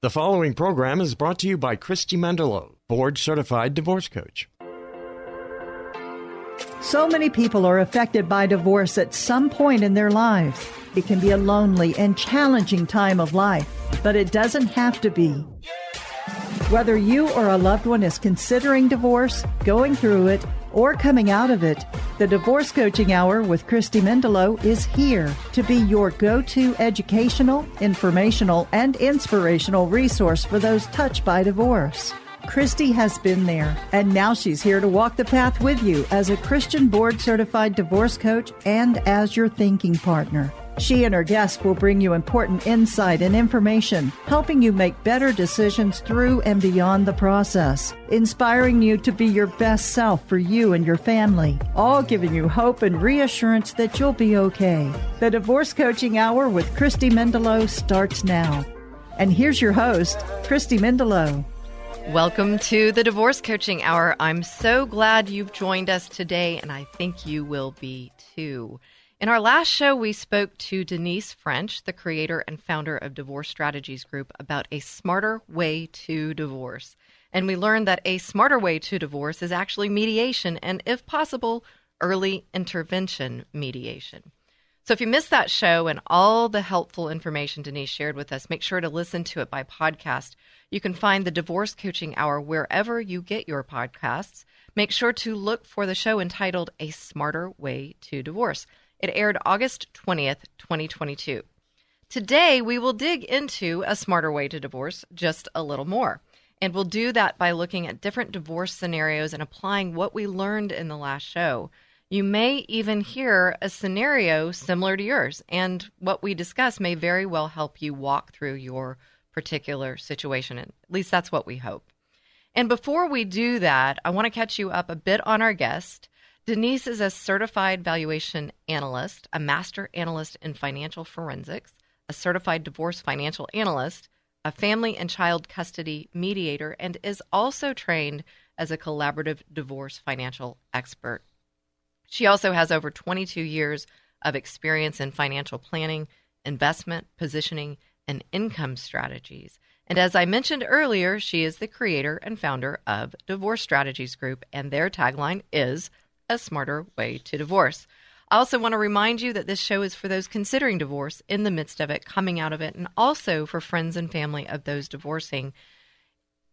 The following program is brought to you by Christy Mendelow, board certified divorce coach. So many people are affected by divorce at some point in their lives. It can be a lonely and challenging time of life, but it doesn't have to be. Whether you or a loved one is considering divorce, going through it, or coming out of it, the Divorce Coaching Hour with Christy Mendelow is here to be your go to educational, informational, and inspirational resource for those touched by divorce. Christy has been there, and now she's here to walk the path with you as a Christian board certified divorce coach and as your thinking partner. She and her guests will bring you important insight and information, helping you make better decisions through and beyond the process, inspiring you to be your best self for you and your family, all giving you hope and reassurance that you'll be okay. The Divorce Coaching Hour with Christy Mendelow starts now. And here's your host, Christy Mendelow. Welcome to the Divorce Coaching Hour. I'm so glad you've joined us today, and I think you will be too. In our last show, we spoke to Denise French, the creator and founder of Divorce Strategies Group, about a smarter way to divorce. And we learned that a smarter way to divorce is actually mediation and, if possible, early intervention mediation. So if you missed that show and all the helpful information Denise shared with us, make sure to listen to it by podcast. You can find the Divorce Coaching Hour wherever you get your podcasts. Make sure to look for the show entitled A Smarter Way to Divorce. It aired August 20th, 2022. Today, we will dig into a smarter way to divorce just a little more. And we'll do that by looking at different divorce scenarios and applying what we learned in the last show. You may even hear a scenario similar to yours, and what we discuss may very well help you walk through your particular situation. At least that's what we hope. And before we do that, I want to catch you up a bit on our guest. Denise is a certified valuation analyst, a master analyst in financial forensics, a certified divorce financial analyst, a family and child custody mediator, and is also trained as a collaborative divorce financial expert. She also has over 22 years of experience in financial planning, investment, positioning, and income strategies. And as I mentioned earlier, she is the creator and founder of Divorce Strategies Group, and their tagline is a smarter way to divorce. I also want to remind you that this show is for those considering divorce, in the midst of it, coming out of it, and also for friends and family of those divorcing.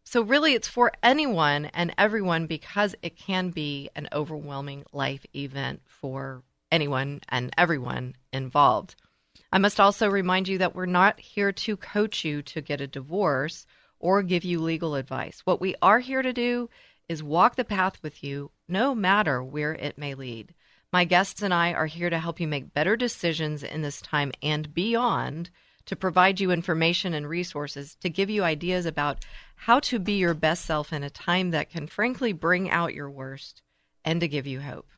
So, really, it's for anyone and everyone because it can be an overwhelming life event for anyone and everyone involved. I must also remind you that we're not here to coach you to get a divorce or give you legal advice. What we are here to do is walk the path with you no matter where it may lead. My guests and I are here to help you make better decisions in this time and beyond, to provide you information and resources, to give you ideas about how to be your best self in a time that can frankly bring out your worst, and to give you hope.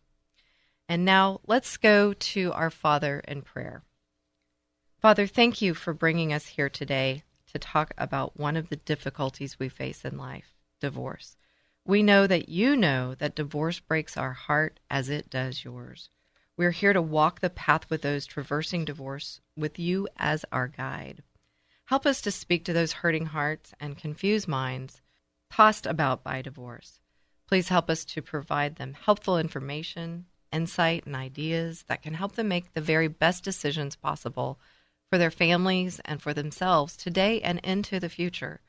And now let's go to our Father in prayer. Father, thank you for bringing us here today to talk about one of the difficulties we face in life divorce. We know that you know that divorce breaks our heart as it does yours. We're here to walk the path with those traversing divorce with you as our guide. Help us to speak to those hurting hearts and confused minds tossed about by divorce. Please help us to provide them helpful information, insight, and ideas that can help them make the very best decisions possible for their families and for themselves today and into the future.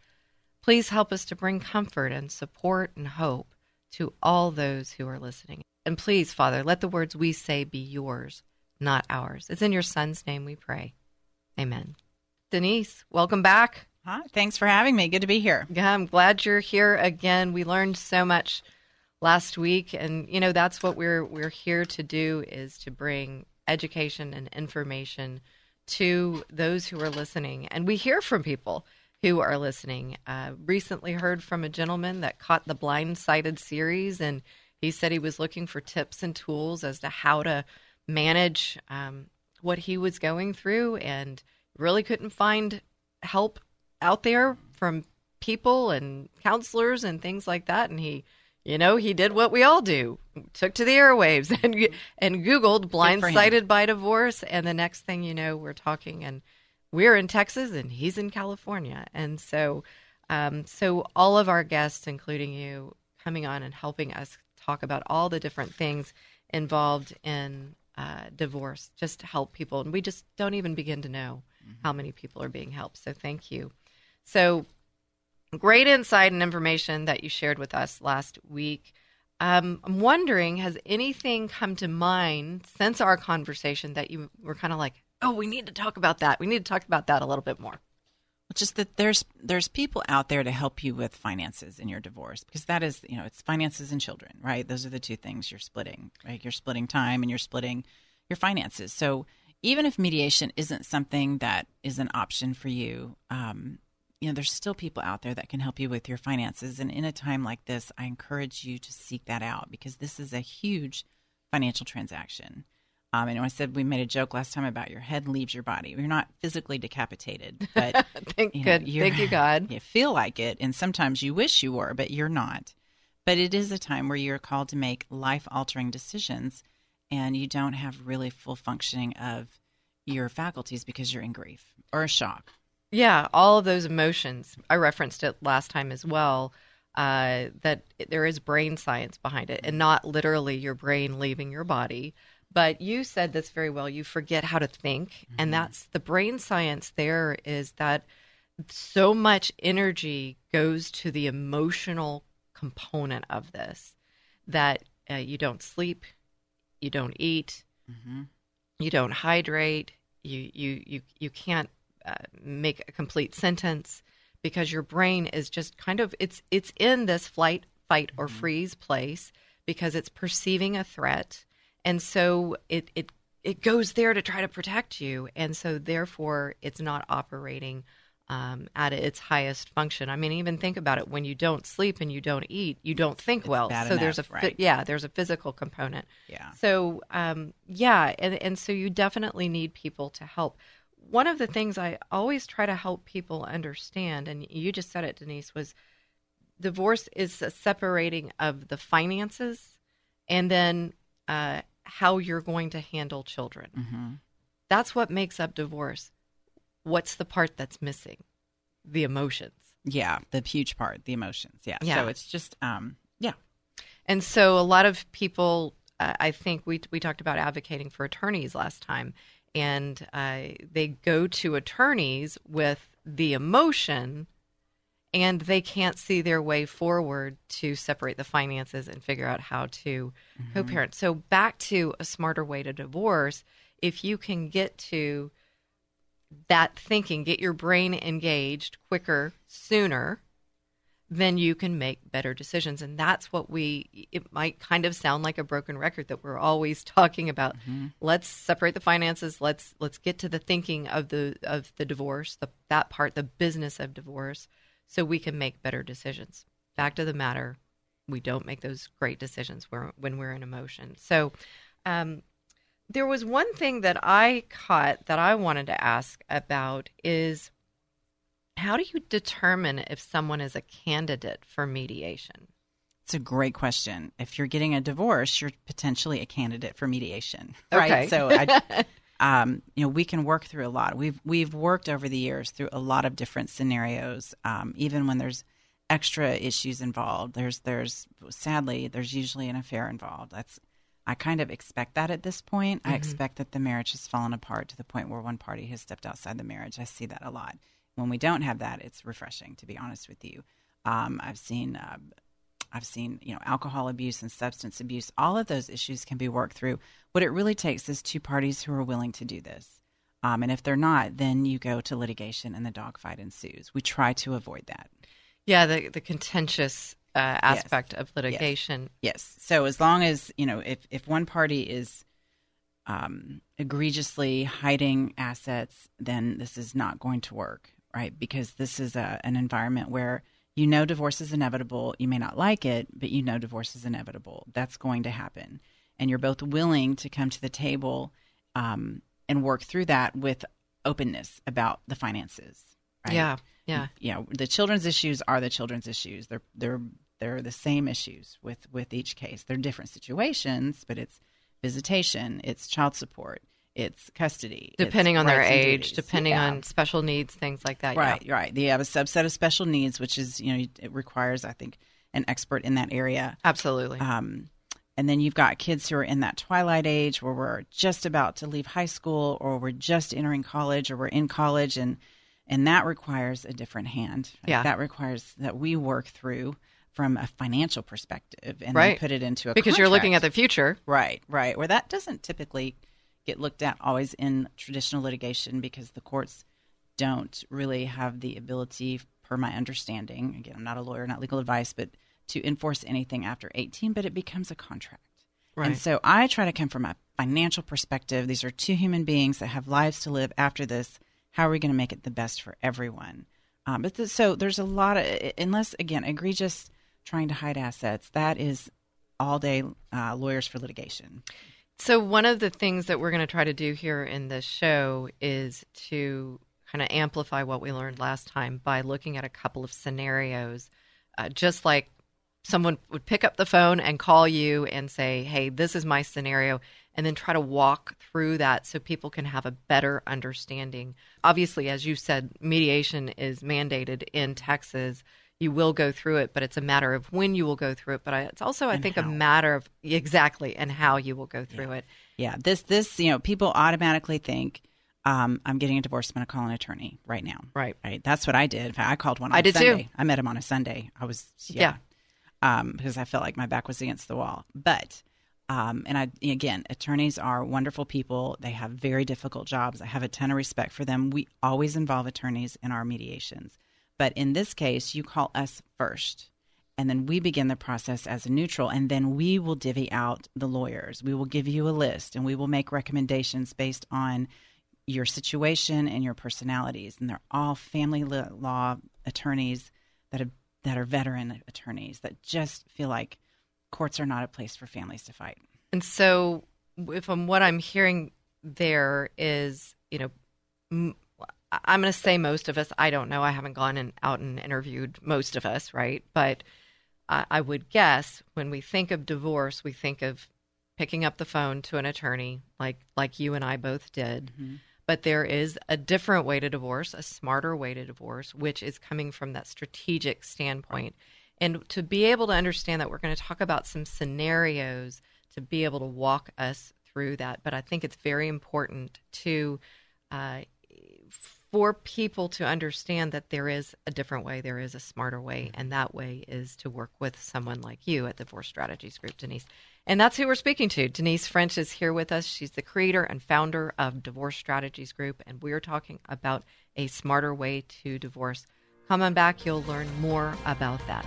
Please help us to bring comfort and support and hope to all those who are listening. And please, Father, let the words we say be yours, not ours. It's in your Son's name we pray. Amen. Denise, welcome back. Hi, thanks for having me. Good to be here. Yeah, I'm glad you're here again. We learned so much last week and you know that's what we're we're here to do is to bring education and information to those who are listening. And we hear from people who are listening. Uh, recently heard from a gentleman that caught the blindsided series, and he said he was looking for tips and tools as to how to manage um, what he was going through and really couldn't find help out there from people and counselors and things like that. And he, you know, he did what we all do took to the airwaves and, and Googled blindsided by divorce. And the next thing you know, we're talking and we're in Texas and he's in California. And so, um, so all of our guests, including you, coming on and helping us talk about all the different things involved in uh, divorce, just to help people. And we just don't even begin to know mm-hmm. how many people are being helped. So thank you. So great insight and information that you shared with us last week. Um, I'm wondering, has anything come to mind since our conversation that you were kind of like, oh, we need to talk about that. We need to talk about that a little bit more. Just that there's there's people out there to help you with finances in your divorce because that is you know it's finances and children right? Those are the two things. You're splitting right? You're splitting time and you're splitting your finances. So even if mediation isn't something that is an option for you um, you know there's still people out there that can help you with your finances. And in a time like this I encourage you to seek that out because this is a huge financial transaction um, and I said we made a joke last time about your head leaves your body. You're not physically decapitated, but thank you know, thank you God. You feel like it, and sometimes you wish you were, but you're not. But it is a time where you're called to make life altering decisions, and you don't have really full functioning of your faculties because you're in grief or a shock. Yeah, all of those emotions. I referenced it last time as well. Uh, that there is brain science behind it, and not literally your brain leaving your body but you said this very well. You forget how to think. Mm-hmm. And that's the brain science there is that so much energy goes to the emotional component of this that uh, you don't sleep, you don't eat, mm-hmm. you don't hydrate, you you you you can't uh, make a complete sentence because your brain is just kind of it's it's in this flight, fight, or mm-hmm. freeze place because it's perceiving a threat and so it it it goes there to try to protect you, and so therefore it's not operating um, at its highest function. I mean, even think about it: when you don't sleep and you don't eat, you don't think it's well. So enough, there's a right. yeah, there's a physical component. Yeah. So um, yeah, and and so you definitely need people to help. One of the things I always try to help people understand, and you just said it, Denise, was divorce is a separating of the finances and then uh, how you're going to handle children. Mm-hmm. That's what makes up divorce. What's the part that's missing? The emotions. Yeah, the huge part, the emotions. Yeah. yeah. So it's just, um, yeah. And so a lot of people, uh, I think we we talked about advocating for attorneys last time, and uh, they go to attorneys with the emotion and they can't see their way forward to separate the finances and figure out how to mm-hmm. co-parent. So back to a smarter way to divorce, if you can get to that thinking, get your brain engaged quicker, sooner, then you can make better decisions. And that's what we, it might kind of sound like a broken record that we're always talking about. Mm-hmm. Let's separate the finances. Let's, let's get to the thinking of the, of the divorce, the, that part, the business of divorce so we can make better decisions. Fact of the matter, we don't make those great decisions when we're in emotion. So, um, there was one thing that I caught that I wanted to ask about is how do you determine if someone is a candidate for mediation? It's a great question. If you're getting a divorce, you're potentially a candidate for mediation, right? Okay. So I, um, you know, we can work through a lot. We've we've worked over the years through a lot of different scenarios. Um, even when there's extra issues involved, there's there's sadly there's usually an affair involved. That's I kind of expect that at this point. Mm-hmm. I expect that the marriage has fallen apart to the point where one party has stepped outside the marriage. I see that a lot. When we don't have that, it's refreshing. To be honest with you, um, I've seen. Uh, I've seen, you know, alcohol abuse and substance abuse. All of those issues can be worked through. What it really takes is two parties who are willing to do this. Um, and if they're not, then you go to litigation and the dogfight ensues. We try to avoid that. Yeah, the the contentious uh, aspect yes. of litigation. Yes. yes. So as long as you know, if if one party is um, egregiously hiding assets, then this is not going to work right? Because this is a, an environment where you know divorce is inevitable. You may not like it, but you know divorce is inevitable. That's going to happen. And you're both willing to come to the table um, and work through that with openness about the finances. Right? Yeah. Yeah. Yeah. The children's issues are the children's issues. They're they're they're the same issues with with each case. They're different situations, but it's visitation, it's child support, it's custody, depending it's on their age, duties. depending Yeah. on special needs, things like that. Right, Yeah. right. They have a subset of special needs, which is you know it requires, I think, an expert in that area. Absolutely. Um, and then you've got kids who are in that twilight age where we're just about to leave high school, or we're just entering college, or we're in college, and and that requires a different hand. Yeah. that requires that we work through from a financial perspective and then Right. put it into a because you're looking at the future. Right, right. Where that doesn't typically get looked at always in traditional litigation because the courts don't really have the ability, per my understanding, again, I'm not a lawyer, not legal advice, but to enforce anything after 18, but it becomes a contract. Right. And so I try to come from a financial perspective. These are two human beings that have lives to live after this. How are we going to make it the best for everyone? Um, but th- so there's a lot of, unless, again, egregious trying to hide assets, that is all day uh, lawyers for litigation. So, one of the things that we're going to try to do here in this show is to kind of amplify what we learned last time by looking at a couple of scenarios, uh, just like someone would pick up the phone and call you and say, Hey, this is my scenario, and then try to walk through that so people can have a better understanding. Obviously, as you said, mediation is mandated in Texas. You will go through it, but it's a matter of when you will go through it. But I, it's also, I And think, a matter of exactly and how you will go through it. Yeah, this this you know people automatically think um, I'm getting a divorce. I'm going to call an attorney right now. Right. Right. That's what I did. I called one. On I did too. I met him on a Sunday. I was yeah, Um, because I felt like my back was against the wall. But um, and I again, attorneys are wonderful people. They have very difficult jobs. I have a ton of respect for them. We always involve attorneys in our mediations, but in this case, you call us first and then we begin the process as a neutral and then we will divvy out the lawyers. We will give you a list and we will make recommendations based on your situation and your personalities. And they're all family law attorneys that have that are veteran attorneys that just feel like courts are not a place for families to fight. And so, if from what I'm hearing, there is, you know, m- I'm going to say most of us. I don't know. I haven't gone and out and interviewed most of us, right? But I, I would guess when we think of divorce, we think of picking up the phone to an attorney, like like you and I both did. But there is a different way to divorce, a smarter way to divorce, which is coming from that strategic standpoint. And to be able to understand that, we're going to talk about some scenarios to be able to walk us through that. But I think it's very important to uh, for people to understand that there is a different way, there is a smarter way, mm-hmm. and that way is to work with someone like you at the Divorce Strategies Group, Denise. And that's who we're speaking to. Denise French is here with us. She's the creator and founder of Divorce Strategies Group, and we're talking about a smarter way to divorce. Come on back, you'll learn more about that.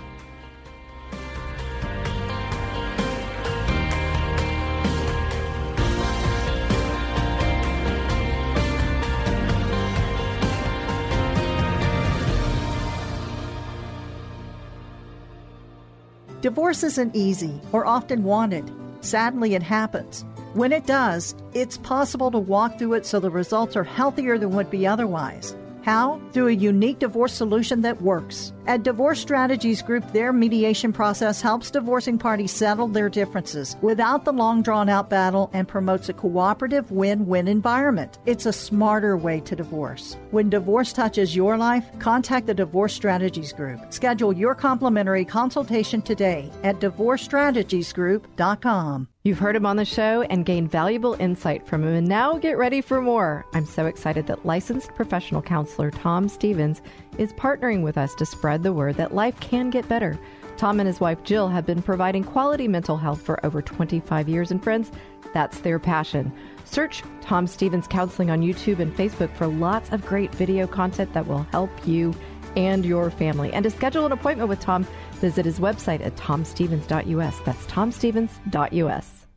Divorce isn't easy or often wanted. Sadly, it happens. When it does, it's possible to walk through it so the results are healthier than would be otherwise. How? Through a unique divorce solution that works. At Divorce Strategies Group, their mediation process helps divorcing parties settle their differences without the long drawn out battle and promotes a cooperative win win environment. It's a smarter way to divorce. When divorce touches your life, contact the Divorce Strategies Group. Schedule your complimentary consultation today at divorcestrategiesgroup.com. You've heard him on the show and gained valuable insight from him, and now get ready for more. I'm so excited that licensed professional counselor Tom Stevens is partnering with us to spread the word that life can get better. Tom and his wife Jill have been providing quality mental health for over 25 years, and friends, that's their passion. Search Tom Stevens Counseling on YouTube and Facebook for lots of great video content that will help you and your family. And to schedule an appointment with Tom, visit his website at tomstevens.us. That's tomstevens.us.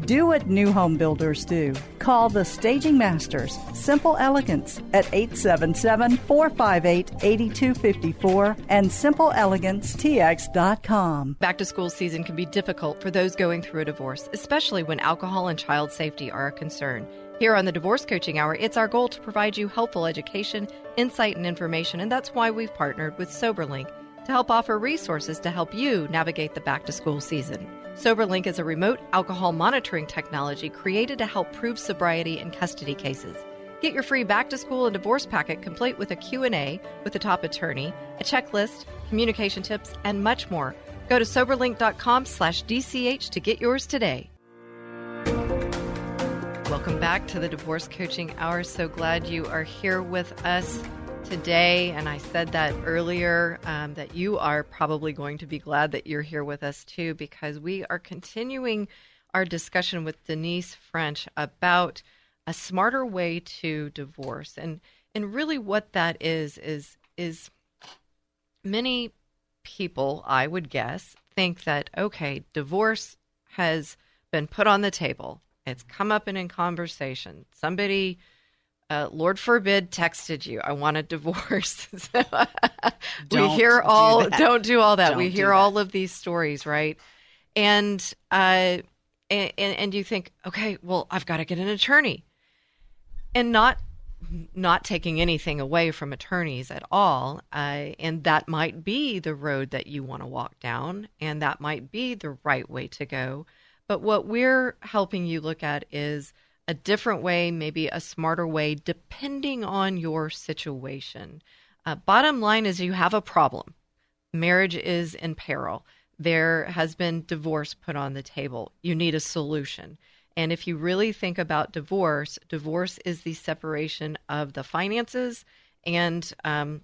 Do what new home builders do. Call the Staging Masters, Simple Elegance, at 877 458 8254 and simpleelegancetx.com. Back to school season can be difficult for those going through a divorce, especially when alcohol and child safety are a concern. Here on the Divorce Coaching Hour, it's our goal to provide you helpful education, insight, and information, and that's why we've partnered with SoberLink to help offer resources to help you navigate the back to school season. SoberLink is a remote alcohol monitoring technology created to help prove sobriety in custody cases. Get your free back to school and divorce packet complete with a Q&A with the top attorney, a checklist, communication tips, and much more. Go to soberlink.com/dch to get yours today. Welcome back to the Divorce Coaching Hour. So glad you are here with us today. And I said that earlier um, that you are probably going to be glad that you're here with us too, because we are continuing our discussion with Denise French about a smarter way to divorce. And and really what that is is is many people, I would guess, think that okay, divorce has been put on the table. It's come up in, in conversation. Somebody uh, Lord forbid, texted you, I want a divorce. so, we hear all, do don't do all that. Don't we hear that. all of these stories, right? And, uh, and, and you think, okay, well, I've got to get an attorney. And not not taking anything away from attorneys at all. Uh, and that might be the road that you want to walk down, and that might be the right way to go. But what we're helping you look at is a different way, maybe a smarter way, depending on your situation. Uh, bottom line is you have a problem. Marriage is in peril. There has been divorce put on the table. You need a solution. And if you really think about divorce, divorce is the separation of the finances and um,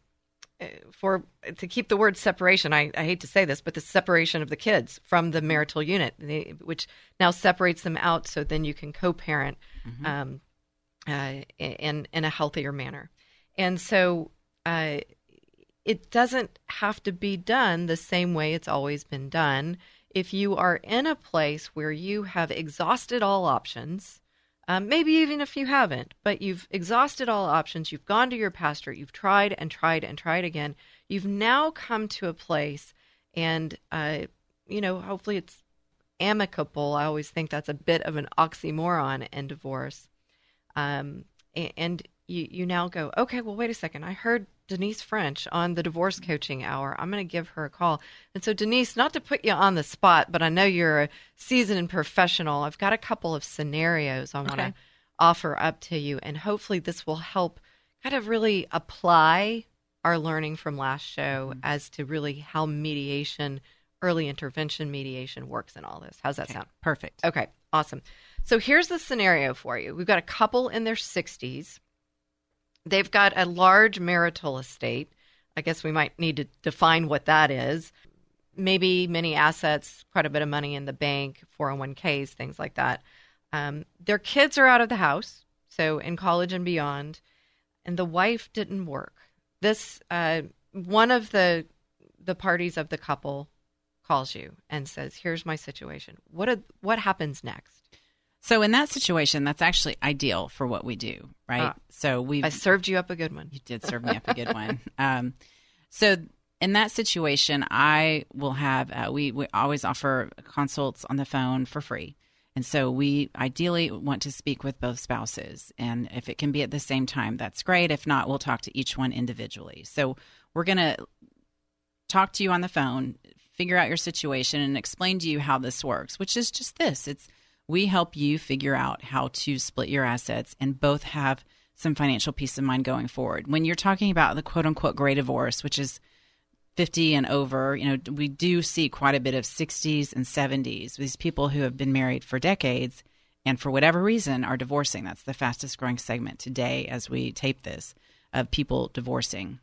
for to keep the word separation, I, I hate to say this, but the separation of the kids from the marital unit, which now separates them out, so then you can co-parent um, uh, in in a healthier manner. And so uh, it doesn't have to be done the same way it's always been done. If you are in a place where you have exhausted all options, um, maybe even if you haven't, but you've exhausted all options, you've gone to your pastor, you've tried and tried and tried again, you've now come to a place, and uh, you know, hopefully it's amicable. I always think that's a bit of an oxymoron in divorce. Um, and you, you now go, okay, well, wait a second. I heard Denise French on the Divorce Coaching Hour. I'm going to give her a call. And so, Denise, not to put you on the spot, but I know you're a seasoned professional. I've got a couple of scenarios I want to Okay. offer up to you, and hopefully, this will help kind of really apply our learning from last show as to really how mediation, early intervention mediation works in all this. How's that sound? Perfect. Okay, awesome. So here's the scenario for you. We've got a couple in their 60s. They've got a large marital estate. I guess we might need to define what that is. Maybe many assets, quite a bit of money in the bank, 401ks, things like that. Um, their kids are out of the house, so in college and beyond, and the wife didn't work. This uh, one of the the parties of the couple calls you and says, "Here's my situation." What a, what happens next? So in that situation, that's actually ideal for what we do, right? Ah. so we I served you up a good one. You did serve me up a good one. Um, so in that situation, I will have uh, we we always offer consults on the phone for free, and so we ideally want to speak with both spouses, and if it can be at the same time, that's great. If not, we'll talk to each one individually. So we're gonna talk to you on the phone, figure out your situation, and explain to you how this works, which is just this: it's we help you figure out how to split your assets and both have some financial peace of mind going forward. When you're talking about the quote unquote gray divorce, which is 50 and over, you know, we do see quite a bit of 60s and 70s. These people who have been married for decades and for whatever reason are divorcing. That's the fastest growing segment today as we tape this of people divorcing.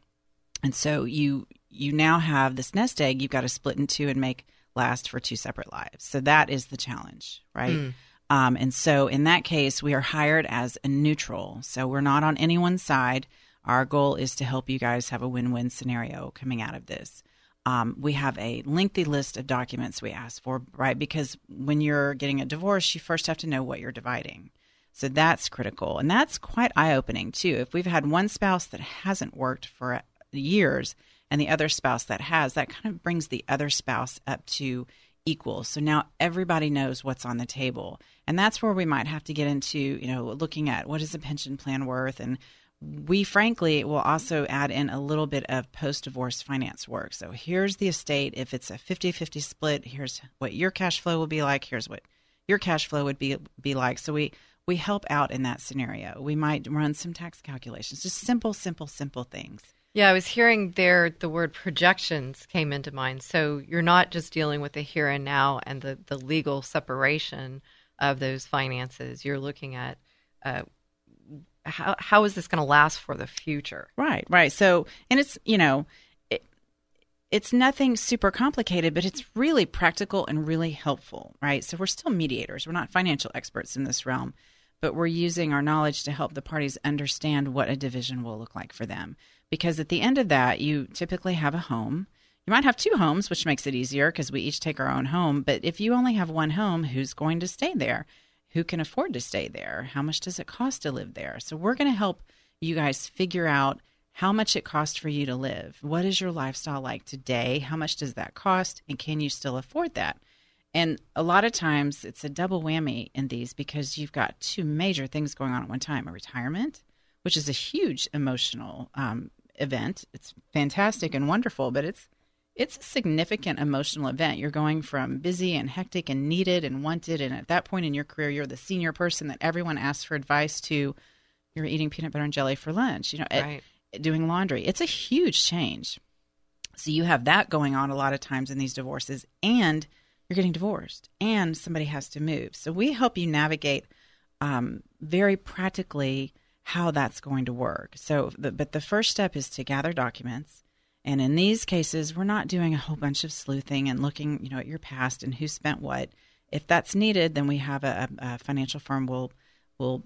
And so you you now have this nest egg you've got to split in two and make last for two separate lives. So that is the challenge, right? Mm. Um, and so in that case, we are hired as a neutral. So we're not on anyone's side. Our goal is to help you guys have a win win scenario coming out of this. Um, we have a lengthy list of documents we ask for, right? Because when you're getting a divorce, you first have to know what you're dividing. So that's critical. And that's quite eye opening, too. If we've had one spouse that hasn't worked for years and the other spouse that has, that kind of brings the other spouse up to equal. So now everybody knows what's on the table. And that's where we might have to get into, you know, looking at what is a pension plan worth and we frankly will also add in a little bit of post divorce finance work. So here's the estate. If it's a 50 50 split, here's what your cash flow will be like. Here's what your cash flow would be, be like. So we, we help out in that scenario. We might run some tax calculations, just simple, simple, simple things. Yeah, I was hearing there the word projections came into mind. So you're not just dealing with the here and now and the, the legal separation of those finances. You're looking at uh, how how is this going to last for the future? Right, right. So, and it's you know, it, it's nothing super complicated, but it's really practical and really helpful, right? So we're still mediators. We're not financial experts in this realm, but we're using our knowledge to help the parties understand what a division will look like for them. Because at the end of that, you typically have a home. You might have two homes, which makes it easier because we each take our own home. But if you only have one home, who's going to stay there? who can afford to stay there? How much does it cost to live there? So we're going to help you guys figure out how much it costs for you to live. What is your lifestyle like today? How much does that cost? And can you still afford that? And a lot of times it's a double whammy in these because you've got two major things going on at one time a retirement, which is a huge emotional um, event. It's fantastic and wonderful, but it's it's a significant emotional event. You're going from busy and hectic and needed and wanted, and at that point in your career, you're the senior person that everyone asks for advice to. You're eating peanut butter and jelly for lunch, you know, right. doing laundry. It's a huge change. So you have that going on a lot of times in these divorces, and you're getting divorced, and somebody has to move. So we help you navigate um, very practically how that's going to work. So, the, but the first step is to gather documents and in these cases, we're not doing a whole bunch of sleuthing and looking, you know, at your past and who spent what. If that's needed, then we have a, a financial firm will will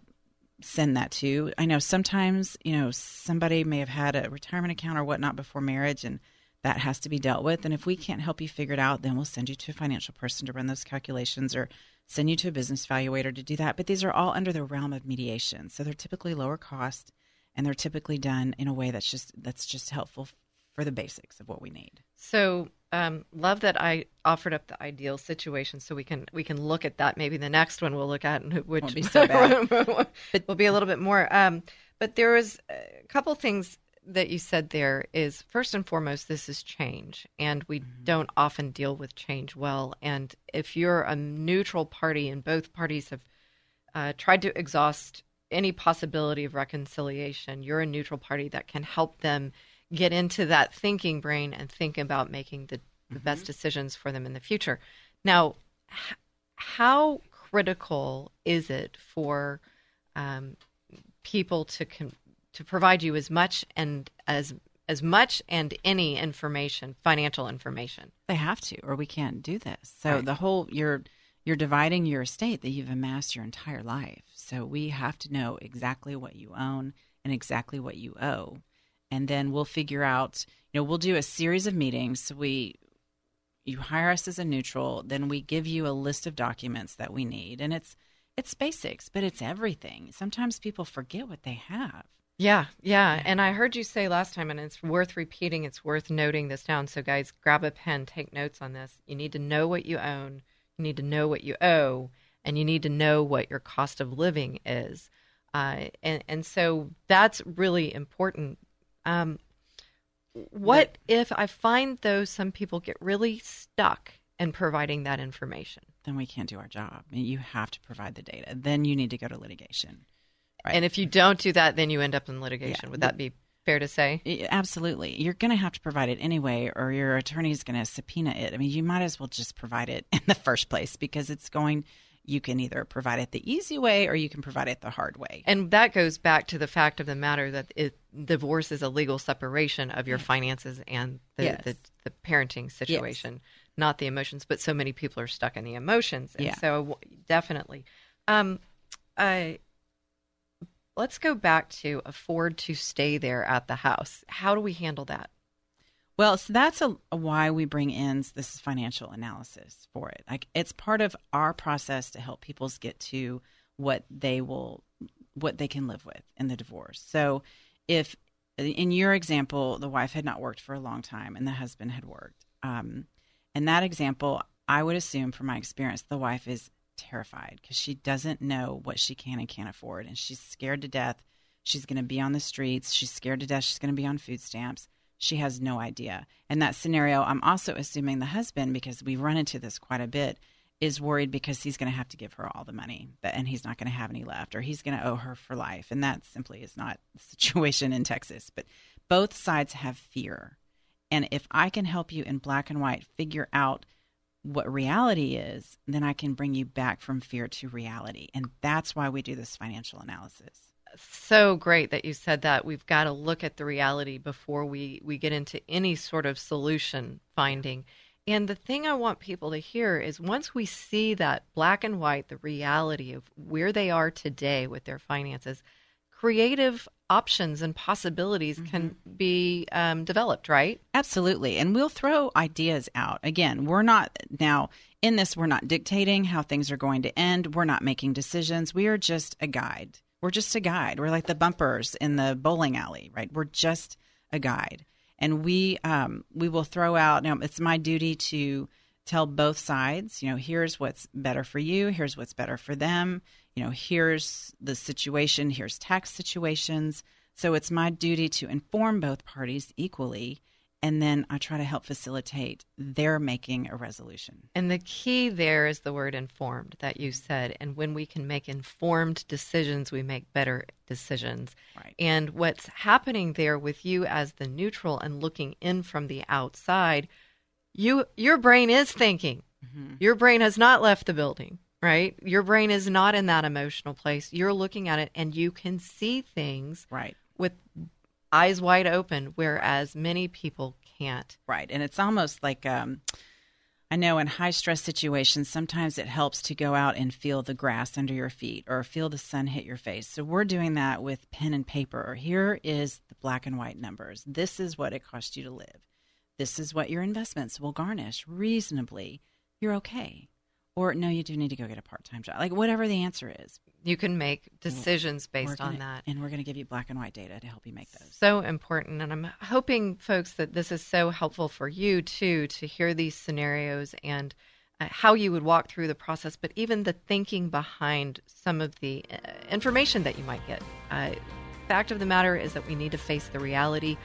send that to. I know sometimes, you know, somebody may have had a retirement account or whatnot before marriage, and that has to be dealt with. And if we can't help you figure it out, then we'll send you to a financial person to run those calculations or send you to a business valuator to do that. But these are all under the realm of mediation, so they're typically lower cost, and they're typically done in a way that's just that's just helpful for the basics of what we need. So, um, love that I offered up the ideal situation, so we can we can look at that. Maybe the next one we'll look at, which Won't be so bad. but will be a little bit more. Um, but there was a couple things that you said there. Is first and foremost, this is change, and we mm-hmm. don't often deal with change well. And if you're a neutral party, and both parties have uh, tried to exhaust any possibility of reconciliation, you're a neutral party that can help them get into that thinking brain and think about making the, the mm-hmm. best decisions for them in the future. Now, h- how critical is it for um, people to com- to provide you as much and as as much and any information, financial information? They have to, or we can't do this. So right. the whole you're you're dividing your estate that you've amassed your entire life. So we have to know exactly what you own and exactly what you owe and then we'll figure out you know we'll do a series of meetings we you hire us as a neutral, then we give you a list of documents that we need, and it's it's basics, but it's everything. Sometimes people forget what they have. Yeah, yeah. And I heard you say last time, and it's worth repeating, it's worth noting this down. So, guys, grab a pen, take notes on this. You need to know what you own, you need to know what you owe, and you need to know what your cost of living is. Uh, and, and so that's really important. Um, what if I find, though, some people get really stuck in providing that information? Then we can't do our job. You have to provide the data. Then you need to go to litigation. Right. And if you don't do that, then you end up in litigation. Yeah. Would that be fair to say? Absolutely. You're going to have to provide it anyway, or your attorney's going to subpoena it. I mean, you might as well just provide it in the first place because it's going. You can either provide it the easy way or you can provide it the hard way. And that goes back to the fact of the matter that it, divorce is a legal separation of your finances and the, yes. the, the, parenting situation, yes. not the emotions. But so many people are stuck in the emotions. And yeah. so definitely. Um, I, let's go back to afford to stay there at the house. How do we handle that? Well, so that's a, a why we bring in this financial analysis for it. Like it's part of our process to help people get to what they will, what they can live with in the divorce. So, if in your example, the wife had not worked for a long time and the husband had worked, um, in that example, I would assume from my experience, the wife is terrified because she doesn't know what she can and can't afford. And she's scared to death. She's going to be on the streets. She's scared to death. She's going to be on food stamps. She has no idea. In that scenario, I'm also assuming the husband, because we've run into this quite a bit, is worried because he's going to have to give her all the money, but and he's not going to have any left, or he's going to owe her for life. And that simply is not the situation in Texas. But both sides have fear. And if I can help you in black and white figure out what reality is, then I can bring you back from fear to reality. And that's why we do this financial analysis. So great that you said that. We've got to look at the reality before we, we get into any sort of solution finding. And the thing I want people to hear is once we see that black and white, the reality of where they are today with their finances, creative options and possibilities mm-hmm. can be um, developed, right? Absolutely. And we'll throw ideas out. Again, we're not now in this, we're not dictating how things are going to end. We're not making decisions. We are just a guide. We're just a guide. We're like the bumpers in the bowling alley, right? We're just a guide. And we um, we will throw out. Now, it's my duty to tell both sides. You know, here's what's better for you. Here's what's better for them you know, here's the situation, here's tax situations. So it's my duty to inform both parties equally. And then I try to help facilitate their making a resolution. And the key there is the word informed that you said. And when we can make informed decisions, we make better decisions. Right. And what's happening there with you as the neutral and looking in from the outside, you your brain is thinking. Mm-hmm. Your brain has not left the building right? Your brain is not in that emotional place. You're looking at it and you can see things right with eyes wide open, whereas many people can't. Right. And it's almost like um, I know in high stress situations, sometimes it helps to go out and feel the grass under your feet or feel the sun hit your face. So we're doing that with pen and paper. Here is the black and white numbers. This is what it costs you to live. This is what your investments will garnish reasonably. You're okay or no, you do need to go get a part time job. Like whatever the answer is, you can make decisions based gonna, on that. And we're going to give you black and white data to help you make those. So important. And I'm hoping, folks, that this is so helpful for you too to hear these scenarios and uh, how you would walk through the process, but even the thinking behind some of the uh, information that you might get. Uh, fact of the matter is that we need to face the reality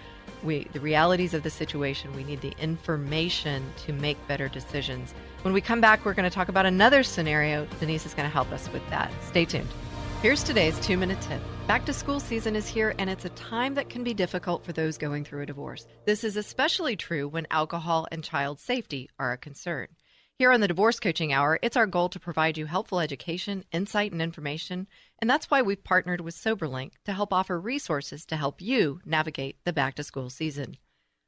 we the realities of the situation we need the information to make better decisions. When we come back we're going to talk about another scenario. Denise is going to help us with that. Stay tuned. Here's today's two minute tip. Back to school season is here and it's a time that can be difficult for those going through a divorce. This is especially true when alcohol and child safety are a concern here on the Divorce Coaching Hour, it's our goal to provide you helpful education, insight, and information, and that's why we've partnered with SoberLink to help offer resources to help you navigate the back to school season.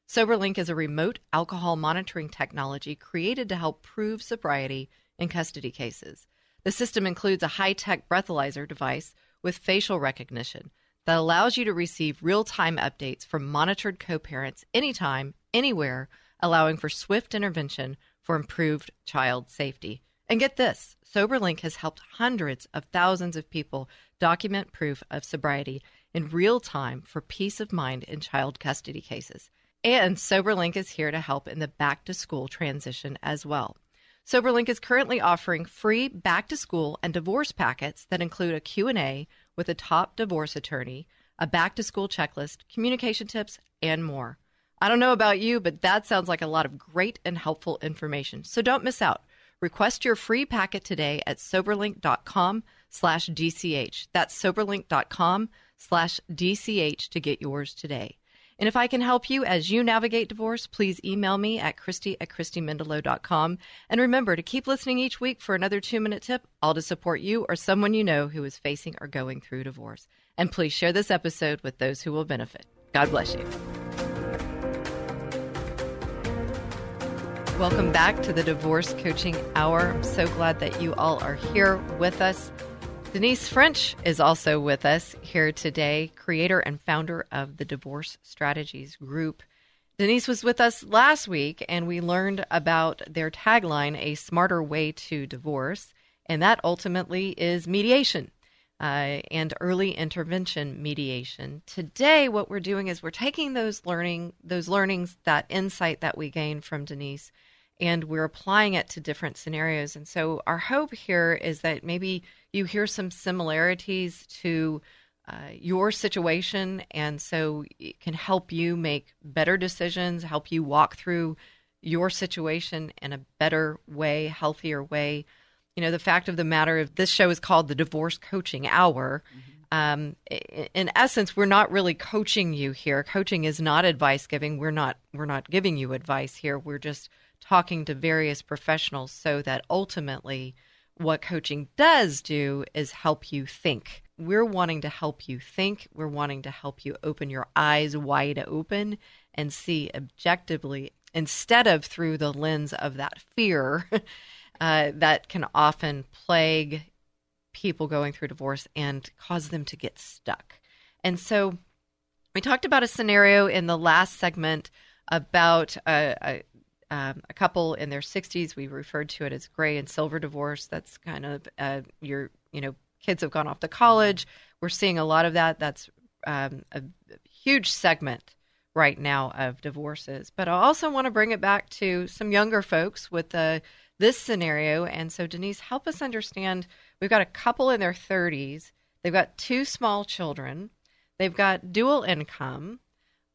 SoberLink is a remote alcohol monitoring technology created to help prove sobriety in custody cases. The system includes a high tech breathalyzer device with facial recognition that allows you to receive real time updates from monitored co parents anytime, anywhere, allowing for swift intervention for improved child safety. And get this SoberLink has helped hundreds of thousands of people document proof of sobriety in real time for peace of mind in child custody cases. And SoberLink is here to help in the back to school transition as well. SoberLink is currently offering free back to school and divorce packets that include a Q&A with a top divorce attorney, a back to school checklist, communication tips, and more. I don't know about you, but that sounds like a lot of great and helpful information. So don't miss out. Request your free packet today at soberlink.com slash DCH. That's soberlink.com slash DCH to get yours today. And if I can help you as you navigate divorce, please email me at Christy at ChristyMendelow.com. And remember to keep listening each week for another two minute tip, all to support you or someone you know who is facing or going through divorce. And please share this episode with those who will benefit. God bless you. Welcome back to the Divorce Coaching Hour. I'm so glad that you all are here with us. Denise French is also with us here today, creator and founder of the Divorce Strategies Group. Denise was with us last week, and we learned about their tagline, A Smarter Way to Divorce, and that ultimately is mediation. Uh, and early intervention mediation. Today, what we're doing is we're taking those learning, those learnings, that insight that we gained from Denise, and we're applying it to different scenarios. And so, our hope here is that maybe you hear some similarities to uh, your situation, and so it can help you make better decisions, help you walk through your situation in a better way, healthier way. You know, the fact of the matter is, this show is called the Divorce Coaching Hour. Mm-hmm. Um, in essence, we're not really coaching you here. Coaching is not advice giving. We're not we're not giving you advice here. We're just talking to various professionals so that ultimately what coaching does do is help you think. We're wanting to help you think. We're wanting to help you open your eyes wide open and see objectively instead of through the lens of that fear uh, that can often plague people going through divorce and cause them to get stuck. And so we talked about a scenario in the last segment about a, a um, a couple in their 60s. We referred to it as gray and silver divorce. That's kind of uh, your, you know, kids have gone off to college. We're seeing a lot of that. That's um, a huge segment right now of divorces. But I also want to bring it back to some younger folks with uh, this scenario. And so, Denise, help us understand. We've got a couple in their 30s. They've got two small children. They've got dual income.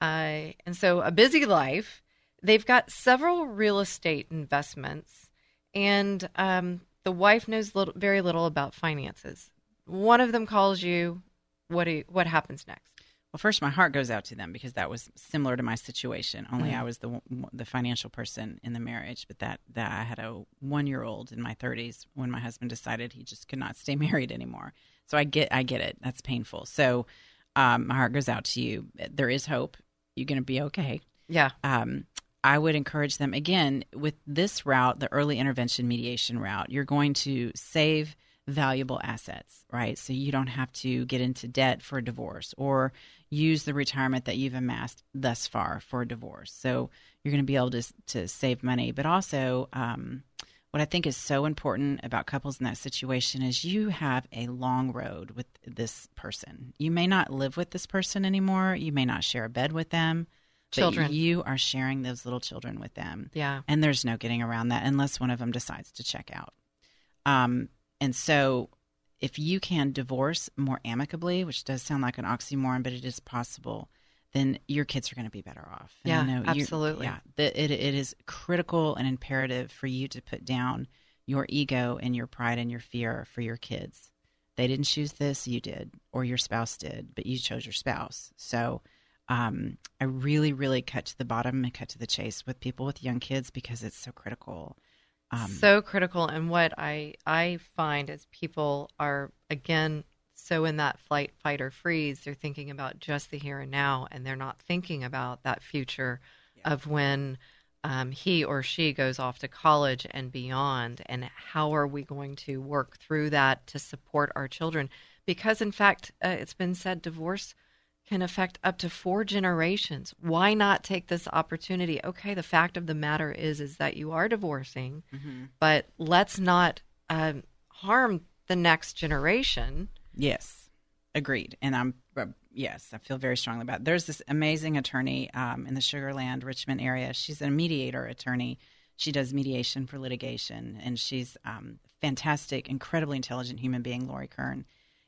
Uh, and so a busy life. They've got several real estate investments, and um, the wife knows little, very little about finances. One of them calls you. What do you, what happens next? Well, first, my heart goes out to them because that was similar to my situation. Only mm-hmm. I was the the financial person in the marriage, but that that I had a one year old in my 30s when my husband decided he just could not stay married anymore. So I get I get it. That's painful. So um, my heart goes out to you. There is hope. You're going to be okay. Yeah. Um, I would encourage them again with this route, the early intervention mediation route, you're going to save valuable assets, right? So you don't have to get into debt for a divorce or use the retirement that you've amassed thus far for a divorce. So you're going to be able to to save money, but also um, what I think is so important about couples in that situation is you have a long road with this person. You may not live with this person anymore. You may not share a bed with them children. you are sharing those little children with them. Yeah. And there's no getting around that unless one of them decides to check out. Um, and so if you can divorce more amicably, which does sound like an oxymoron, but it is possible, then your kids are going to be better off. And yeah, absolutely. Yeah, it, it is critical and imperative for you to put down your ego and your pride and your fear for your kids. They didn't choose this, you did, or your spouse did, but you chose your spouse. So um, I really, really cut to the bottom and cut to the chase with people with young kids because it's so critical. Um, so critical, and what I I find is people are again so in that flight, fight, or freeze. They're thinking about just the here and now, and they're not thinking about that future yeah. of when um, he or she goes off to college and beyond, and how are we going to work through that to support our children? Because in fact, uh, it's been said, divorce can affect up to four generations. Why not take this opportunity? Okay, the fact of the matter is is that you are divorcing, Mm-hmm. but let's not um, harm the next generation. Yes, agreed. And I'm uh, yes, I feel very strongly about. It. There's this amazing attorney um, in the Sugarland, Richmond area. She's a mediator attorney. She does mediation for litigation, and she's um, fantastic, incredibly intelligent human being, Lori Kern.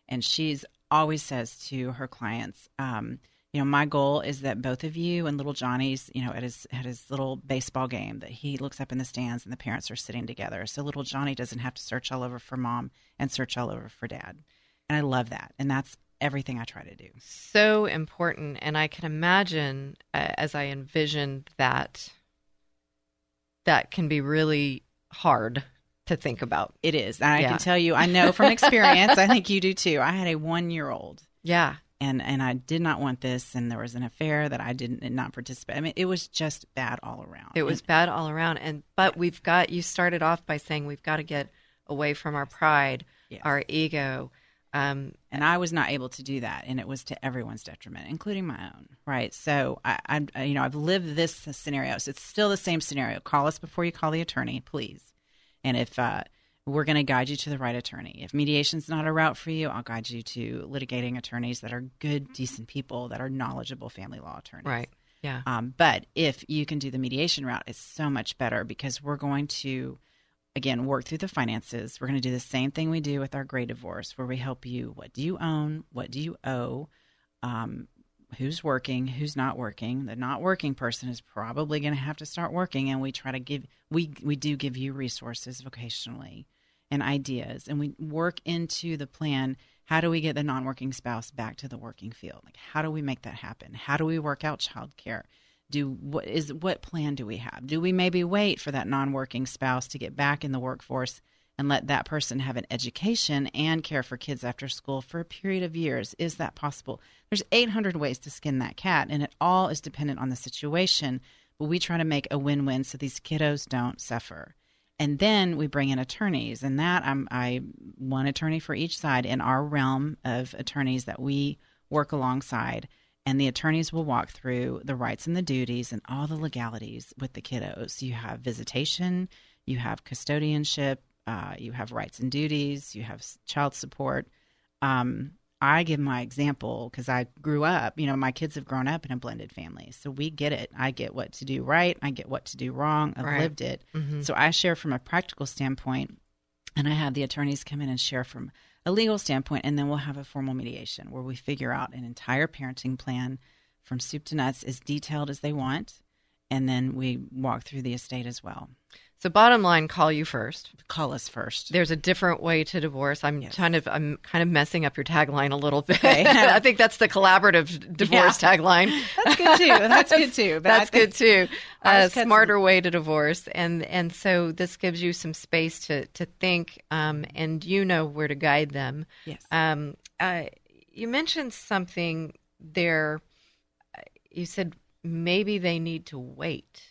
And she's always says to her clients, um, you know, my goal is that both of you and little Johnny's, you know, at his at his little baseball game, that he looks up in the stands and the parents are sitting together, so little Johnny doesn't have to search all over for mom and search all over for dad. And I love that, and that's everything I try to do. So important, and I can imagine uh, as I envision that that can be really hard to think about. It is. And I Yeah. can tell you, I know from experience, I think you do too. I had a one year old Yeah, and and I did not want this and there was an affair that I didn't did not participate. I mean, it was just bad all around. it was And- bad all around, and but we've got. You started off by saying we've got to get away from our pride, Yes. our ego. Um, and I was not able to do that, and it was to everyone's detriment, including my own. Right. So I, I you know, I've lived this scenario. So it's still the same scenario. Call us before you call the attorney, please. And if uh, we're going to guide you to the right attorney. If mediation's not a route for you, I'll guide you to litigating attorneys that are good, decent people that are knowledgeable family law attorneys. right. Yeah. Um, but if you can do the mediation route, it's so much better because we're going to, again, work through the finances. We're going to do the same thing we do with our gray divorce, where we help you what do you own? What do you owe? Um, who's working? Who's not working? The not working person is probably going to have to start working, and we try to give we we do give you resources vocationally and ideas, and we work into the plan. How do we get the non-working spouse back to the working field? Like, how do we make that happen? How do we work out childcare? Do what is what plan do we have? Do we maybe wait for that non-working spouse to get back in the workforce and let that person have an education and care for kids after school for a period of years? Is that possible? There's 800 ways to skin that cat, and it all is dependent on the situation. But we try to make a win-win so these kiddos don't suffer and then we bring in attorneys and that i'm i one attorney for each side in our realm of attorneys that we work alongside and the attorneys will walk through the rights and the duties and all the legalities with the kiddos you have visitation you have custodianship uh, you have rights and duties you have child support um, I give my example because I grew up, you know, my kids have grown up in a blended family. So we get it. I get what to do right. I get what to do wrong. I've Right. lived it. So I share from a practical standpoint, and I have the attorneys come in and share from a legal standpoint, and then we'll have a formal mediation where we figure out an entire parenting plan from soup to nuts, as detailed as they want. And then we walk through the estate as well. So, bottom line, call you first. Call us first. There's a different way to divorce. I'm Yes. kind of I'm kind of messing up your tagline a little bit. Okay. I think that's the collaborative divorce Yeah. tagline. That's good too. That's good too. That's good too. A smarter way to divorce, and and so this gives you some space to to think, um, and you know where to guide them. Yes. Um, uh, you mentioned something there. Uh, You said maybe they need to wait.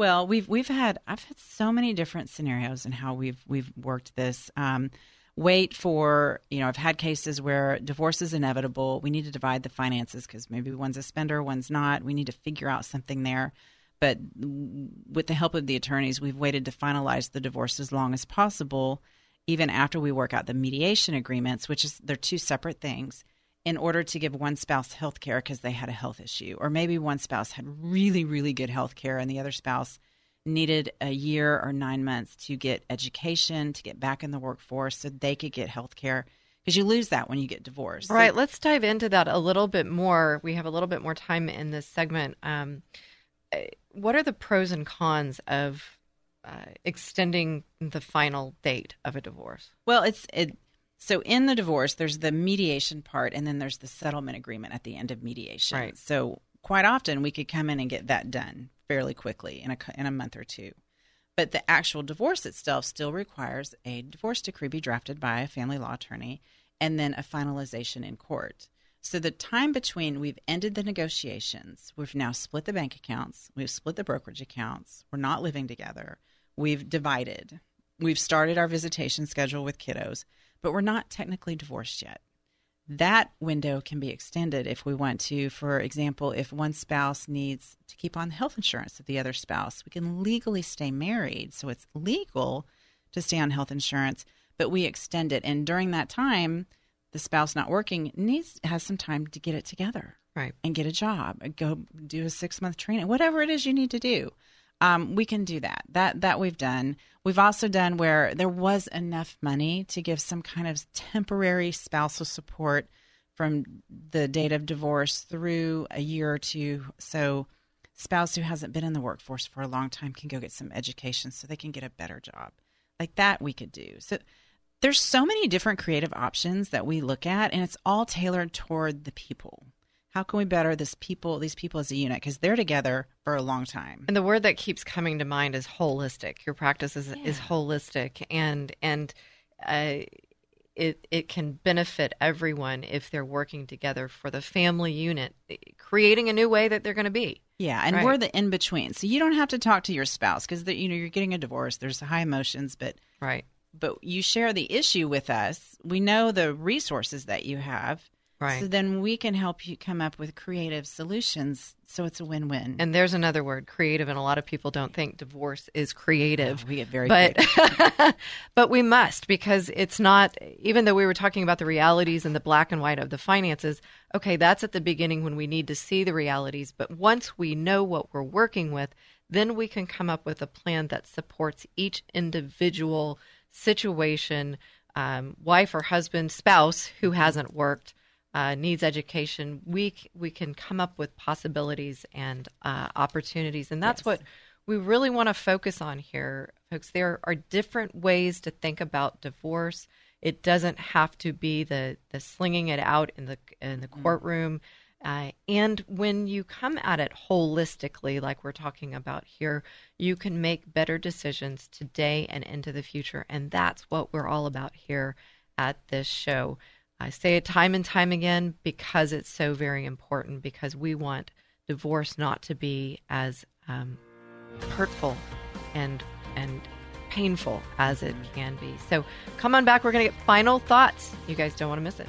Well, we've we've had I've had so many different scenarios in how we've we've worked this. Um, wait for you know I've had cases where divorce is inevitable. We need to divide the finances because maybe one's a spender, one's not. We need to figure out something there. But with the help of the attorneys, we've waited to finalize the divorce as long as possible, even after we work out the mediation agreements, which is they're two separate things in order to give one spouse health care because they had a health issue, or maybe one spouse had really, really good health care and the other spouse needed a year or nine months to get education, to get back in the workforce so they could get health care. Because you lose that when you get divorced. All right, let's dive into that a little bit more. We have a little bit more time in this segment. Um, uh, what are the pros and cons of uh, extending the final date of a divorce? Well, it's it. So in the divorce, there's the mediation part, and then there's the settlement agreement at the end of mediation. Right. So quite often we could come in and get that done fairly quickly in a in a month or two. But the actual divorce itself still requires a divorce decree be drafted by a family law attorney, and then a finalization in court. So the time between we've ended the negotiations, we've now split the bank accounts, we've split the brokerage accounts, we're not living together, we've divided, we've started our visitation schedule with kiddos, but we're not technically divorced yet. that window can be extended if we want to. For example, if one spouse needs to keep on the health insurance of the other spouse, we can legally stay married. So it's legal to stay on health insurance, but we extend it. And during that time, the spouse not working needs has some time to get it together, right, and get a job, go do a six month training, whatever it is you need to do. Um, we can do that. That that we've done. We've also done where there was enough money to give some kind of temporary spousal support from the date of divorce through a year or two. So spouse who hasn't been in the workforce for a long time can go get some education so they can get a better job. Like that we could do. So there's so many different creative options that we look at and it's all tailored toward the people how can we better this people these people as a unit? Because they're together for a long time. And the word that keeps coming to mind is holistic. Your practice is, yeah. is holistic. And and uh, it it can benefit everyone if they're working together for the family unit creating a new way that they're going to be. Yeah and right. we're the in between so you don't have to talk to your spouse because you know you're getting a divorce. There's high emotions but right. but you share the issue with us. We know the resources that you have Right. So then we can help you come up with creative solutions so it's a win-win. And there's another word, creative, and a lot of people don't think divorce is creative. No, we get very but but we must because it's not even though we were talking about the realities and the black and white of the finances, okay, that's at the beginning when we need to see the realities, but once we know what we're working with, then we can come up with a plan that supports each individual situation, um, wife or husband, spouse who hasn't worked uh, needs education, we we can come up with possibilities and uh, opportunities, and that's yes. what we really want to focus on here, folks. There are different ways to think about divorce. It doesn't have to be the the slinging it out in the in the mm-hmm. courtroom. Uh, and when you come at it holistically, like we're talking about here, you can make better decisions today and into the future. And that's what we're all about here at this show. I say it time and time again because it's so very important because we want divorce not to be as um, hurtful and and painful as it can be. So come on back. We're going to get final thoughts. You guys don't want to miss it.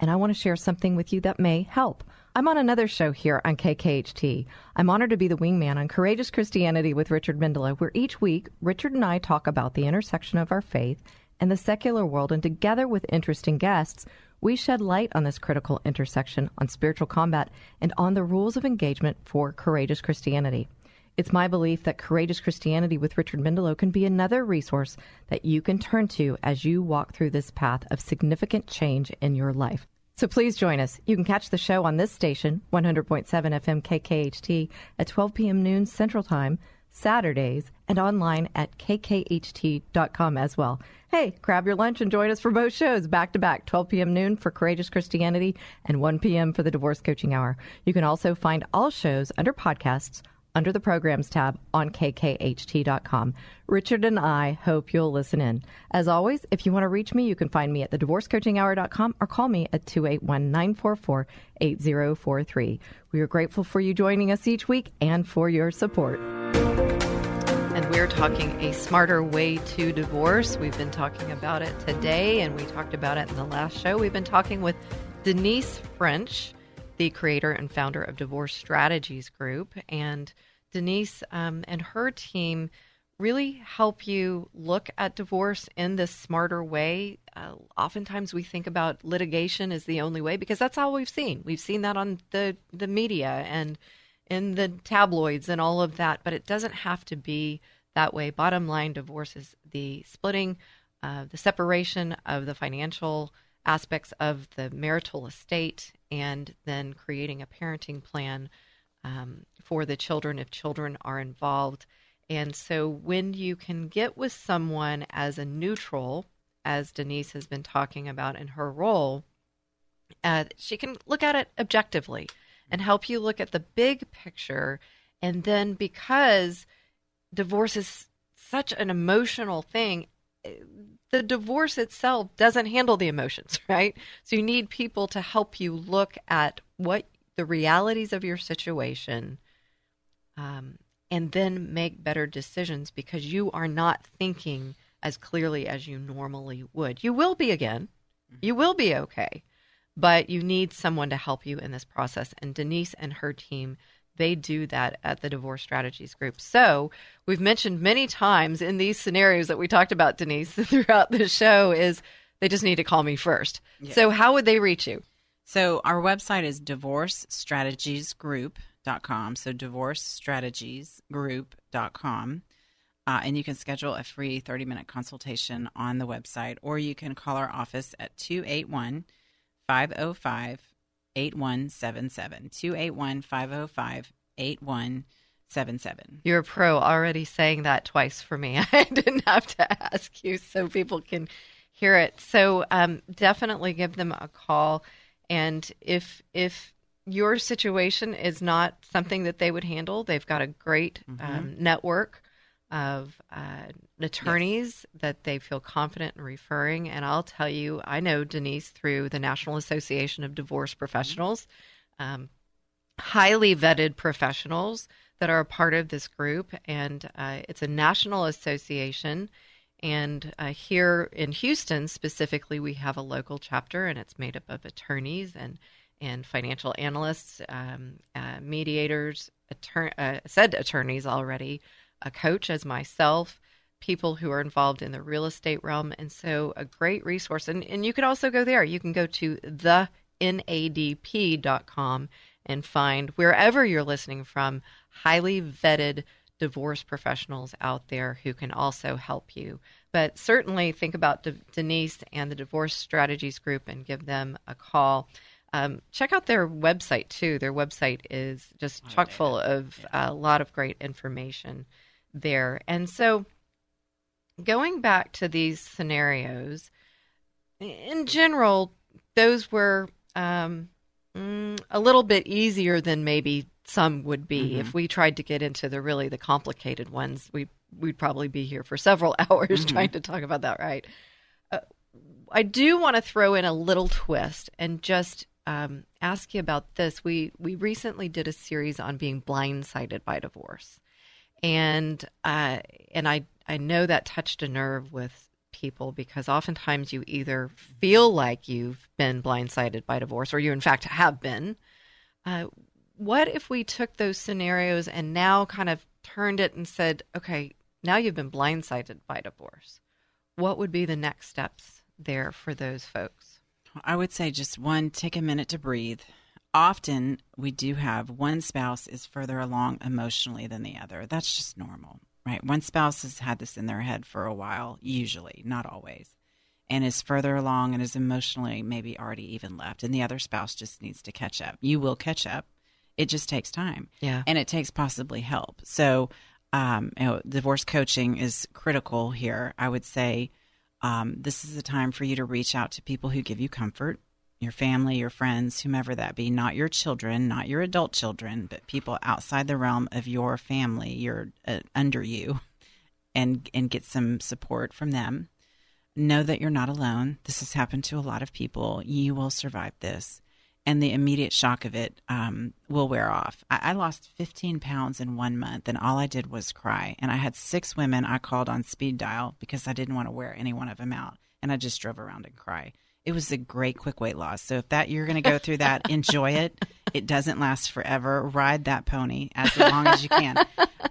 and I want to share something with you that may help. I'm on another show here on KKHT. I'm honored to be the wingman on Courageous Christianity with Richard Mendelow, where each week Richard and I talk about the intersection of our faith and the secular world, and together with interesting guests, we shed light on this critical intersection on spiritual combat and on the rules of engagement for courageous Christianity. It's my belief that Courageous Christianity with Richard Mendelow can be another resource that you can turn to as you walk through this path of significant change in your life. So please join us. You can catch the show on this station, 100.7 FM KKHT, at 12 p.m. noon Central Time, Saturdays, and online at kkht.com as well. Hey, grab your lunch and join us for both shows back to back, 12 p.m. noon for Courageous Christianity and 1 p.m. for the Divorce Coaching Hour. You can also find all shows under podcasts under the programs tab on kkht.com. Richard and I hope you'll listen in. As always, if you want to reach me, you can find me at thedivorcecoachinghour.com or call me at 281 944 8043. We are grateful for you joining us each week and for your support. And we're talking a smarter way to divorce. We've been talking about it today, and we talked about it in the last show. We've been talking with Denise French the creator and founder of Divorce Strategies Group. And Denise um, and her team really help you look at divorce in this smarter way. Uh, oftentimes we think about litigation as the only way because that's all we've seen. We've seen that on the, the media and in the tabloids and all of that, but it doesn't have to be that way. Bottom line, divorce is the splitting, uh, the separation of the financial aspects of the marital estate and then creating a parenting plan um, for the children if children are involved. And so when you can get with someone as a neutral, as Denise has been talking about in her role, uh, she can look at it objectively and help you look at the big picture. And then because divorce is such an emotional thing, the divorce itself doesn't handle the emotions, right? So you need people to help you look at what the realities of your situation um, and then make better decisions because you are not thinking as clearly as you normally would. You will be again. You will be okay. But you need someone to help you in this process. And Denise and her team they do that at the divorce strategies group. So we've mentioned many times in these scenarios that we talked about, Denise, throughout the show is they just need to call me first. Yeah. So how would they reach you? So our website is divorcestrategiesgroup.com. So divorcestrategiesgroup.com. Uh, and you can schedule a free 30 minute consultation on the website, or you can call our office at 281 505 8177. 281 505 8177. You're a pro already saying that twice for me. I didn't have to ask you so people can hear it. So um, definitely give them a call. And if, if, your situation is not something that they would handle. They've got a great mm-hmm. um, network of uh, attorneys yes. that they feel confident in referring. And I'll tell you, I know Denise through the National Association of Divorce Professionals, um, highly vetted professionals that are a part of this group. And uh, it's a national association. And uh, here in Houston specifically, we have a local chapter, and it's made up of attorneys and and financial analysts, um, uh, mediators, attorney, uh, said attorneys already, a coach as myself, people who are involved in the real estate realm. And so a great resource. And, and you can also go there. You can go to the nadp.com and find wherever you're listening from highly vetted divorce professionals out there who can also help you. But certainly think about De- Denise and the Divorce Strategies Group and give them a call. Um, check out their website too. Their website is just chock full of a lot of great information there. And so, going back to these scenarios, in general, those were um, mm, a little bit easier than maybe some would be. Mm-hmm. If we tried to get into the really the complicated ones, we we'd probably be here for several hours mm-hmm. trying to talk about that. Right. Uh, I do want to throw in a little twist and just um, ask you about this. We we recently did a series on being blindsided by divorce, and uh, and I I know that touched a nerve with people because oftentimes you either feel like you've been blindsided by divorce or you in fact have been. Uh, what if we took those scenarios and now kind of turned it and said, okay, now you've been blindsided by divorce. What would be the next steps there for those folks? I would say just one, take a minute to breathe often we do have one spouse is further along emotionally than the other. That's just normal, right? One spouse has had this in their head for a while, usually, not always, and is further along and is emotionally maybe already even left, and the other spouse just needs to catch up. You will catch up. It just takes time. Yeah. And it takes possibly help. So, um, you know, divorce coaching is critical here. I would say um, this is a time for you to reach out to people who give you comfort your family, your friends, whomever that be, not your children, not your adult children, but people outside the realm of your family, you're uh, under you, and and get some support from them. Know that you're not alone. This has happened to a lot of people. You will survive this, and the immediate shock of it um, will wear off. I, I lost 15 pounds in one month, and all I did was cry. And I had six women I called on speed dial because I didn't want to wear any one of them out, and I just drove around and cry it was a great quick weight loss. So if that you're going to go through that, enjoy it. It doesn't last forever. Ride that pony as long as you can.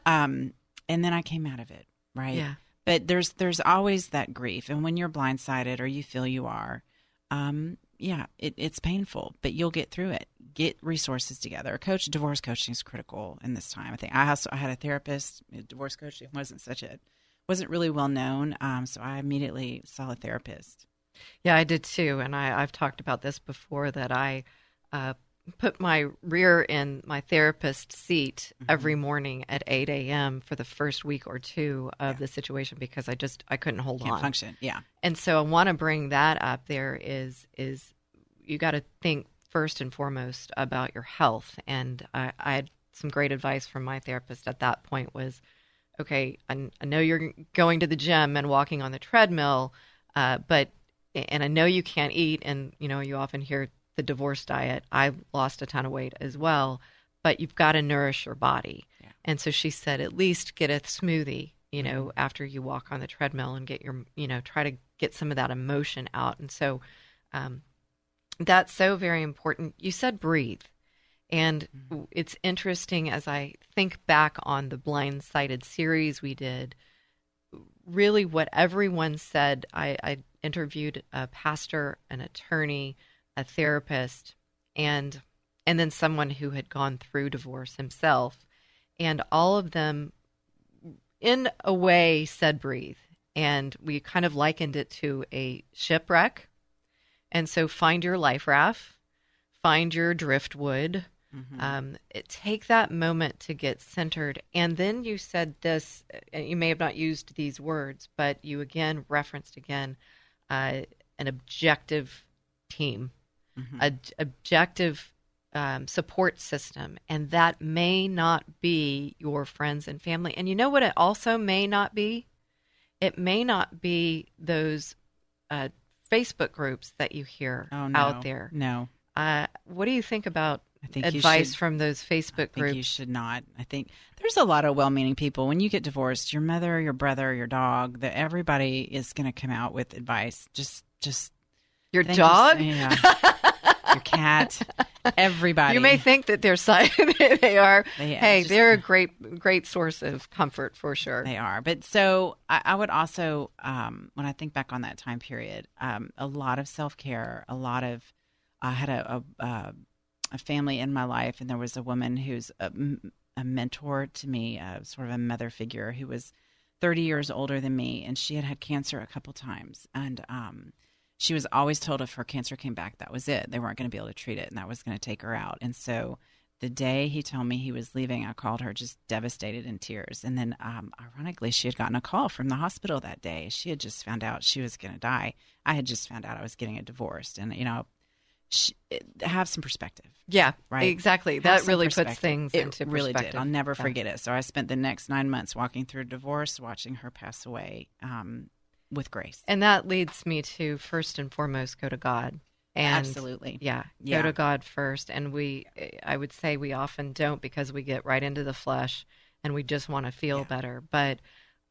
Um, and then I came out of it, right? Yeah. But there's there's always that grief, and when you're blindsided or you feel you are, um, yeah, it, it's painful, but you'll get through it. Get resources together. Coach divorce coaching is critical in this time. I think I also I had a therapist. Divorce coaching wasn't such a wasn't really well known, um, so I immediately saw a therapist yeah, I did too, and I, I've talked about this before that I uh, put my rear in my therapist's seat Mm-hmm. every morning at 8 a.m. for the first week or two of Yeah. the situation because I just I couldn't hold Can't on. function. Yeah. And so I want to bring that up. There is is you got to think first and foremost about your health. And I, I had some great advice from my therapist at that point was, okay, I, I know you're going to the gym and walking on the treadmill, uh, but and I know you can't eat, and you know you often hear the divorce diet. I lost a ton of weight as well, but you've got to nourish your body. Yeah. And so she said, at least get a smoothie, you know, after you walk on the treadmill and get your, you know, try to get some of that emotion out. And so um, that's so very important. You said breathe. And it's interesting as I think back on the blindsided series we did, really what everyone said. I, I interviewed a pastor, an attorney, a therapist, and and then someone who had gone through divorce himself. And all of them, in a way, said breathe. And we kind of likened it to a shipwreck. And so find your life raft, find your driftwood, um, it, take that moment to get centered. And then you said this, uh, you may have not used these words, but you again referenced again uh, an objective team, a objective um, support system. And that may not be your friends and family. And you know what it also may not be? It may not be those uh, Facebook groups that you hear Oh no. out there. No. Uh, what do you think about I think you advice should- from those Facebook I think groups? you should not. I think there's a lot of well-meaning people. When you get divorced, your mother, your brother, your dog, that everybody is going to come out with advice. Just, just Your you dog? so- yeah. your cat, everybody. You may think that they're they are. They- hey, just- they're a great great source of comfort for sure. They are. But so I, I would also, um, when I think back on that time period, um, a lot of self care, a lot of, I had a, a, a, a family in my life, and there was a woman who's a, a mentor to me, uh, sort of a mother figure who was 30 years older than me, and she had had cancer a couple times. And, um, she was always told if her cancer came back, that was it. They weren't going to be able to treat it, and that was going to take her out. And so, the day he told me he was leaving, I called her just devastated in tears. And then, um, ironically, she had gotten a call from the hospital that day. She had just found out she was going to die. I had just found out I was getting a divorce, and you know, she, have some perspective. Yeah, Right. exactly. Have that really puts things it into really perspective. did. I'll never Yeah. forget it. So I spent the next nine months walking through a divorce, watching her pass away um, with grace. And that leads me to first and foremost go to God. And Absolutely. Yeah, Yeah. go to God first. And we, I would say we often don't because we get right into the flesh and we just want to feel Yeah. better. But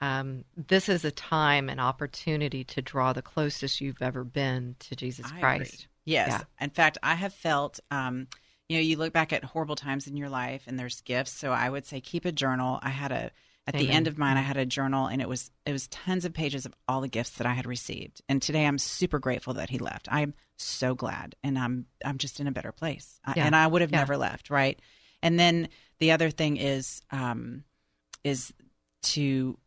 um, this is a time and opportunity to draw the closest you've ever been to Jesus I Christ. agree. Yes. Yeah. In fact, I have felt, um, you know, you look back at horrible times in your life and there's gifts. So I would say keep a journal. I had a, at the end of mine, I had a journal and it was, it was tons of pages of all the gifts that I had received. And today I'm super grateful that he left. I'm so glad. And I'm, I'm just in a better place. I- Yeah. And I would have Yeah. never left. Right. And then the other thing is, um, is to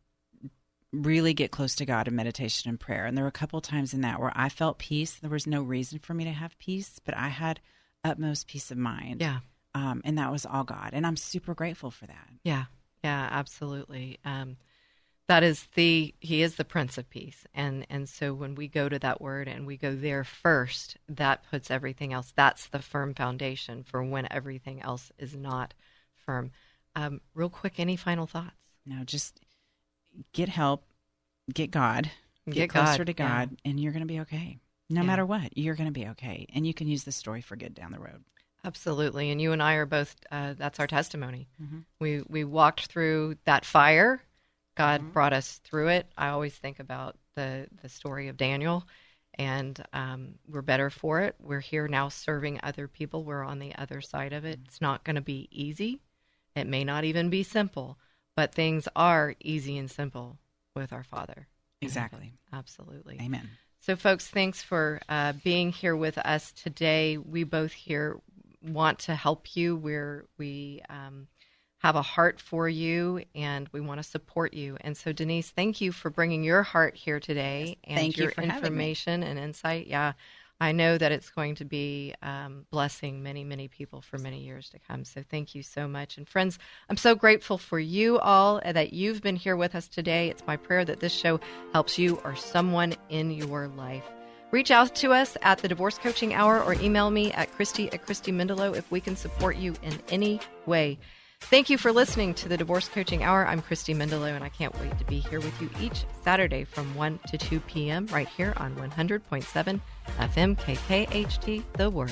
really get close to God in meditation and prayer. And there were a couple times in that where I felt peace. There was no reason for me to have peace, but I had utmost peace of mind. Yeah. Um, and that was all God. And I'm super grateful for that. Yeah, yeah, absolutely. Um, that is the he is the Prince of Peace, and and so when we go to that word and we go there first, that puts everything else. That's the firm foundation for when everything else is not firm. Um, real quick, any final thoughts? no just get help, get God, get, Get closer God, to yeah. God, and you're going to be okay. No Yeah. matter what, you're going to be okay. And you can use this story for good down the road. Absolutely, and you and I are both. Uh, that's our testimony. Mhm. We we walked through that fire. God Mm-hmm. brought us through it. I always think about the the story of Daniel, and um, we're better for it. We're here now serving other people. We're on the other side of Mm-hmm. it. It's not going to be easy. It may not even be simple, but things are easy and simple with our Father. Exactly. Absolutely. Amen. So, folks, thanks for uh, being here with us today. We both here want to help you. We're we um, have a heart for you, and we want to support you. And so, Denise, thank you for bringing your heart here today and thank you your for information and insight. Yeah, I know that it's going to be um, blessing many, many people for many years to come. So thank you so much. And friends, I'm so grateful for you all that you've been here with us today. It's my prayer that this show helps you or someone in your life. Reach out to us at the Divorce Coaching Hour or email me at Christy at Christy Mendelow if we can support you in any way. Thank you for listening to the Divorce Coaching Hour. I'm Christy Mendelow, and I can't wait to be here with you each Saturday from 1 to 2 p.m. right here on 100.7 FM KKHT The Word.